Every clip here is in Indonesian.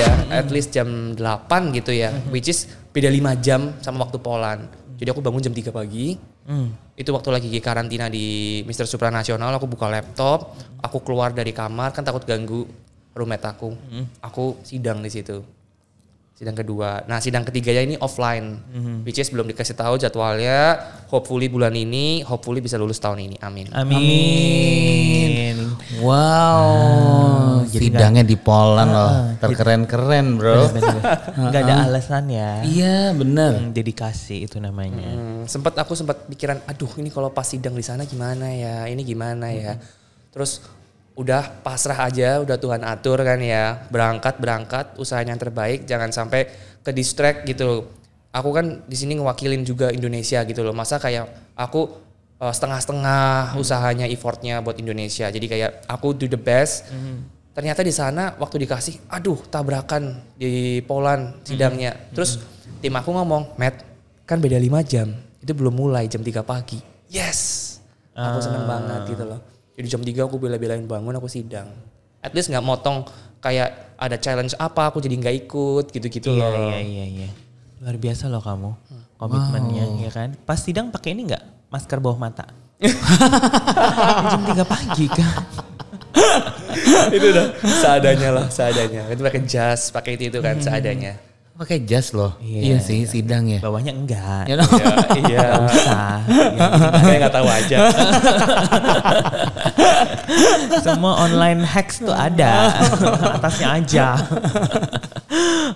ya, at least jam 8 gitu ya, which is beda 5 jam sama waktu Poland. Jadi aku bangun jam 3 pagi. Itu waktu lagi karantina di Mister Supranasional, aku buka laptop, aku keluar dari kamar kan takut ganggu roommate aku. Aku sidang di situ. Sidang kedua. Nah, sidang ketiganya ini offline. Which is belum dikasih tahu jadwalnya. Hopefully bulan ini, hopefully bisa lulus tahun ini. Amin. Amin. Wow, sidangnya di Poland loh, terkeren-keren bro. Gak ada alasan ya. Iya bener. Hmm, Dedikasi itu namanya. Hmm, sempat aku sempat pikiran, aduh ini kalau pas sidang di sana gimana ya, ini gimana ya. Terus udah pasrah aja, udah Tuhan atur kan ya. Berangkat berangkat, usahanya yang terbaik, jangan sampai ke distract gitu. Aku kan di sini ngewakilin juga Indonesia gitu loh. Masa kayak aku uh, setengah-setengah usahanya effortnya buat Indonesia. Jadi kayak aku do the best. Ternyata di sana waktu dikasih, aduh tabrakan di Poland sidangnya. Terus tim aku ngomong, Matt kan beda 5 jam. Itu belum mulai jam 3 pagi. Yes. Aku seneng banget gitu loh. Jadi jam 3 aku bela-belain bangun aku sidang. At least nggak motong kayak ada challenge apa aku jadi nggak ikut gitu-gitu Iya, loh. iya, iya, iya. Luar biasa loh kamu. Komitmennya ya kan. Pas sidang pakai ini nggak? Masker bawah mata. Jam 3 pagi kan. itu udah seadanya lah, seadanya. Itu pakai jas, pakai itu itu kan seadanya. Pakai jas loh. Iya. Iya, sih sidang ya. Bawahnya enggak. Ya. Iya, iya. Nggak usah. Ya, Kayak nggak tahu aja. Semua online hacks tuh ada. Atasnya aja.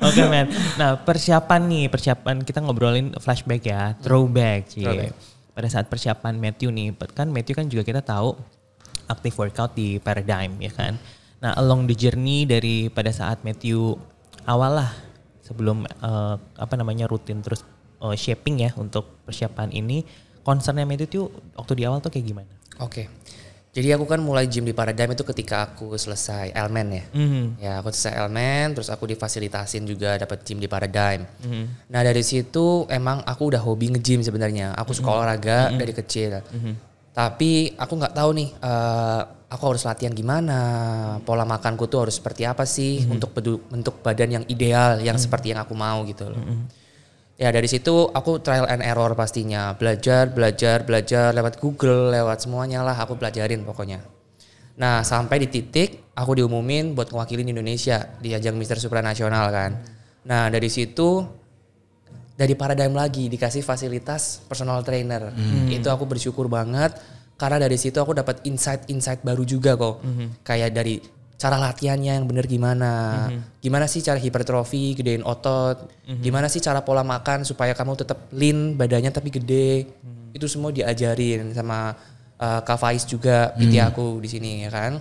Oke men. Nah persiapan nih, persiapan kita ngobrolin flashback ya, throwback. Cie. Throwback. Pada saat persiapan Matthew nih, kan Matthew kan juga kita tahu active workout di Paradigm ya kan. Nah along the journey dari pada saat Matthew awal lah sebelum eh, apa namanya rutin terus eh, shaping ya untuk persiapan ini, concernnya Matthew tuh waktu di awal tuh kayak gimana? Oke. Jadi aku kan mulai gym di Paradigm itu ketika aku selesai Elmen ya. Mhm. Ya aku selesai Elmen, terus aku difasilitasin juga dapat gym di Paradigm. Mhm. Nah dari situ emang aku udah hobi nge-gym sebenarnya. Aku suka olahraga dari kecil. Tapi aku nggak tahu nih, eh, aku harus latihan gimana, pola makanku tuh harus seperti apa sih untuk bedu- bentuk badan yang ideal, yang seperti yang aku mau gitu loh. Ya dari situ aku trial and error pastinya, belajar, belajar, belajar lewat Google, lewat semuanya lah aku pelajarin pokoknya. Nah sampai di titik aku diumumin buat ngewakilin Indonesia di ajang Mister Supranasional kan. Nah dari situ dari paradigm lagi dikasih fasilitas personal trainer. Itu aku bersyukur banget karena dari situ aku dapat insight-insight baru juga kok. Kayak dari cara latihannya yang bener gimana. Gimana sih cara hipertrofi, gedein otot. Gimana sih cara pola makan supaya kamu tetap lean badannya tapi gede. Itu semua diajarin sama uh, Kak Faiz juga PT aku di sini ya kan.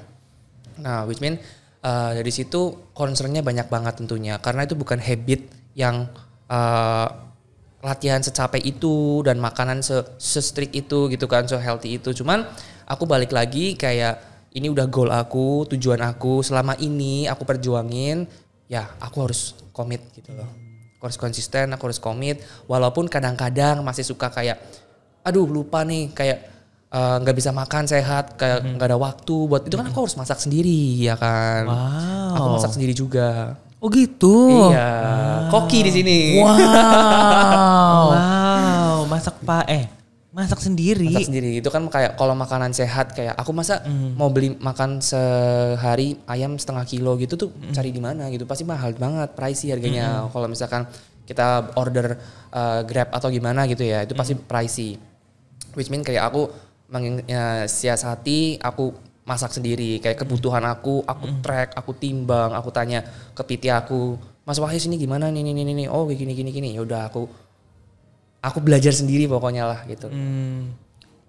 Nah, which mean uh, dari situ concernnya banyak banget tentunya karena itu bukan habit yang uh, latihan secapek itu dan makanan se, strict itu gitu kan, so healthy itu. Cuman aku balik lagi kayak ini udah goal aku, tujuan aku selama ini aku perjuangin, ya aku harus komit gitu loh. Aku harus konsisten, aku harus komit walaupun kadang-kadang masih suka kayak aduh lupa nih kayak eh, nggak bisa makan sehat kayak nggak ada waktu buat itu kan aku harus masak sendiri ya kan Wow. aku masak sendiri juga Oh gitu. iya. Koki di sini. Wow. Wow, masak pak eh masak sendiri. masak sendiri. Itu kan kayak kalau makanan sehat kayak aku masa mau beli makan sehari ayam setengah kilo gitu tuh cari di mana gitu. Pasti mahal banget pricey harganya. Kalau misalkan kita order uh, grab atau gimana gitu ya itu pasti pricey. Which mean kayak aku mensiasati aku masak sendiri kayak kebutuhan aku aku track aku timbang aku tanya ke PT aku Mas Wahyu sini gimana? Nih nih nih nih oh kayak gini gini gini. Ya udah aku aku belajar sendiri pokoknya lah gitu. Hmm,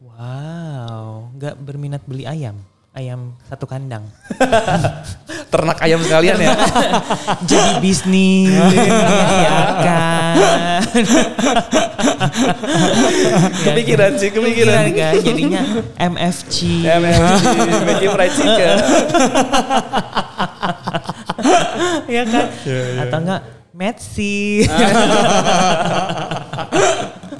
wow, nggak berminat beli ayam, ayam satu kandang. ternak ayam sekalian ya Jadi bisnis, ya kan? kepikiran sih kepikiran kan? Jadinya MFC. MFC Magic Fried Chicken ya kan? Atau enggak Metsi.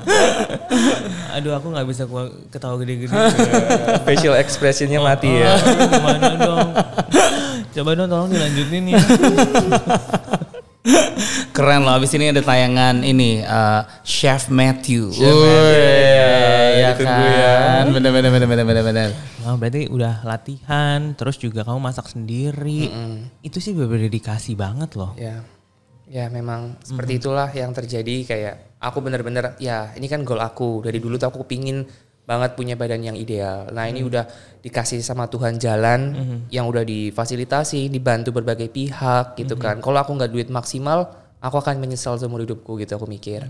Aduh aku nggak bisa ketawa gede-gede. facial expressionnya mati ya Aduh, gimana dong? Coba dong tolong dilanjutin ya. Keren loh. Abis ini ada tayangan ini eh, Chef Matthew. Chef Matthew, ya, ya ditunggu ya. kan. Bener bener bener bener bener bener. Wah, berarti udah latihan, terus juga kamu masak sendiri. Itu sih bener dedikasi banget loh. Ya, ya memang seperti itulah yang terjadi kayak aku bener-bener ya ini kan goal aku. Dari dulu tuh aku pingin banget punya badan yang ideal. Nah ini udah dikasih sama Tuhan jalan yang udah difasilitasi, dibantu berbagai pihak gitu kan. Kalau aku nggak duit maksimal, aku akan menyesal seumur hidupku gitu aku mikir.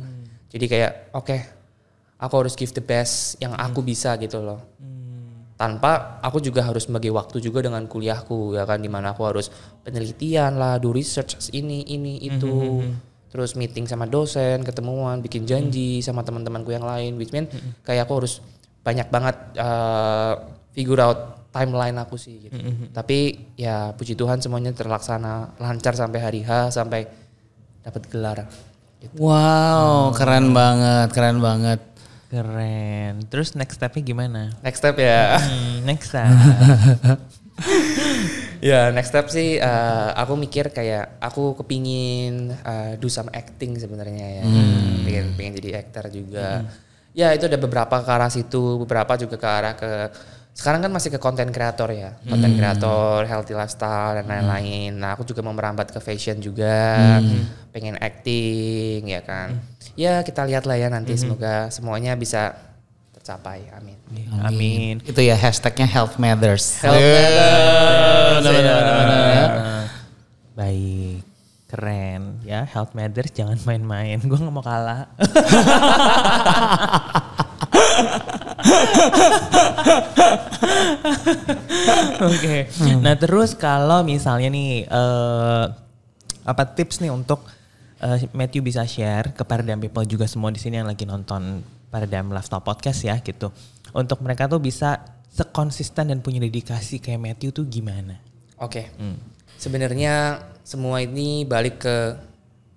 Jadi kayak oke, aku harus give the best yang aku bisa gitu loh. Tanpa aku juga harus membagi waktu juga dengan kuliahku ya kan di mana aku harus penelitian lah do research ini ini itu terus meeting sama dosen ketemuan bikin janji sama teman-temanku yang lain which mean kayak aku harus banyak banget uh, figure out timeline aku sih gitu tapi ya puji Tuhan semuanya terlaksana lancar sampai hari H sampai dapat gelar gitu. Wow, keren banget, keren banget. Keren. Terus next stepnya gimana? next step ya Hmm, next step. Ya next step sih eh, aku mikir kayak aku kepingin eh, do some acting sebenarnya ya. Pengen pengen jadi aktor juga. Ya itu ada beberapa ke arah situ, beberapa juga ke arah ke sekarang kan masih ke konten kreator ya, konten kreator, healthy lifestyle dan lain-lain. Nah aku juga mau merambat ke fashion juga, pengen acting ya kan. Ya kita lihat lah ya nanti. Semoga semuanya bisa tercapai. Amin. Amin. Itu ya hashtagnya health matters. Health matters, bener, ya. bener, bener. Baik. Keren ya, health matters jangan main-main. Gue nggak mau kalah. Oke. Nah terus kalau misalnya nih eh, apa tips nih untuk eh, Matthew bisa share ke Paradigm People juga semua di sini yang lagi nonton Paradigm Lifestyle Podcast ya gitu. Untuk mereka tuh bisa sekonsisten dan punya dedikasi kayak Matthew tuh gimana? Oke. Sebenarnya semua ini balik ke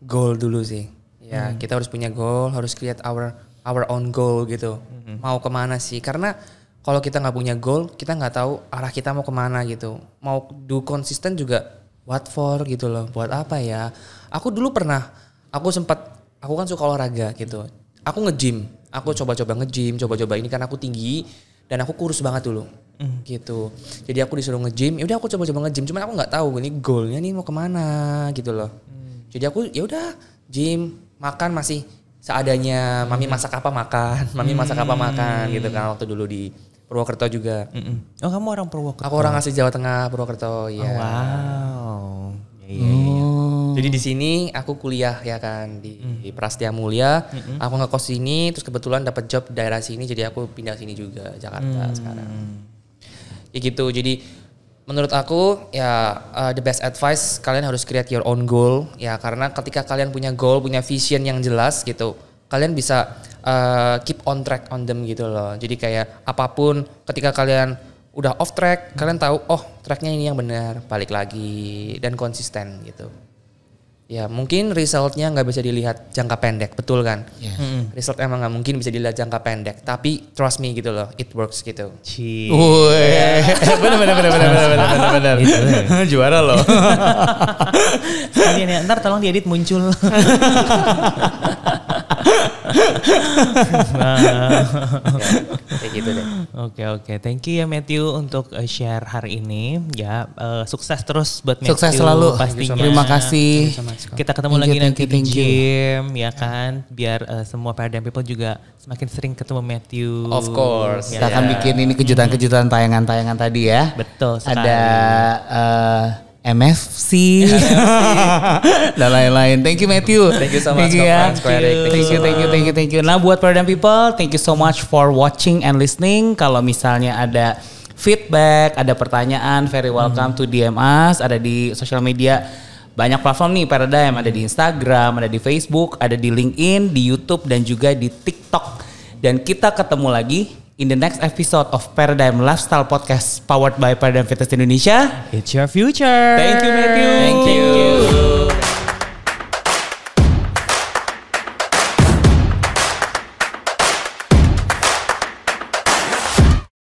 goal dulu sih. Ya, kita harus punya goal, harus create our our own goal gitu. Mau ke mana sih? Karena kalau kita nggak punya goal, kita nggak tahu arah kita mau ke mana gitu. Mau do konsisten juga what for gitu loh. Buat apa ya? Aku dulu pernah, aku sempat, aku kan suka olahraga gitu. Aku nge-gym, aku coba-coba nge-gym, coba-coba ini kan aku tinggi dan aku kurus banget dulu. Gitu. Jadi aku disuruh nge-gym ya udah aku coba-coba nge-gym cuman aku nggak tahu ini goalnya nih mau ke mana gitu loh. Jadi aku ya udah gym makan masih seadanya mami masak apa makan? Mami masak apa makan? Gitu kan waktu dulu di Purwokerto juga. Mm-mm. Oh kamu orang Purwokerto? aku orang asli Jawa Tengah Purwokerto ya Wow. Ya, ya, ya. Jadi di sini aku kuliah ya kan di, di Prastia Mulia. Aku ngekos sini terus kebetulan dapat job di daerah sini jadi aku pindah sini juga Jakarta sekarang. Ya gitu. Jadi menurut aku ya uh, the best advice kalian harus create your own goal ya karena ketika kalian punya goal, punya vision yang jelas gitu, kalian bisa uh, keep on track on them gitu loh. Jadi kayak apa pun ketika kalian udah off track, kalian tahu oh tracknya ini yang benar, balik lagi dan konsisten gitu. Ya mungkin resultnya nggak bisa dilihat jangka pendek, betul kan? Yeah. Hmm. Result emang nggak mungkin bisa dilihat jangka pendek, tapi trust me gitu loh, it works gitu. Cie. benar-benar-benar-benar-benar-benar-benar Juara loh. Sekalian ini ntar tolong diedit muncul. Ya, kayak gitu deh. Oke oke, thank you ya Matthew untuk uh, share hari ini. Ya uh, sukses terus buat Matthew Sukses selalu. pastinya. Terima kasih. Kita ketemu Thank lagi you, nanti you, di you. gym ya kan, biar uh, semua Paradigm People juga semakin sering ketemu Matthew. Of course. Kita akan bikin ini kejutan-kejutan tayangan-tayangan tadi ya. Betul sekali. Ada eh, MFC dan lain-lain. Thank you Matthew. Thank you so much, Thank you ya. Ko Erik. Thank you Thank you, thank you, thank you, thank you. Nah buat Paradigm People, thank you so much for watching and listening. Kalau misalnya ada feedback, ada pertanyaan, very welcome to DM us. Ada di sosial media banyak platform nih Paradigm. Ada di Instagram, ada di Facebook, ada di LinkedIn, di YouTube dan juga di TikTok. Dan kita ketemu lagi in the next episode of Paradigm Lifestyle Podcast powered by Paradigm Fitness Indonesia. It's your future. Thank you Matthew. Thank you.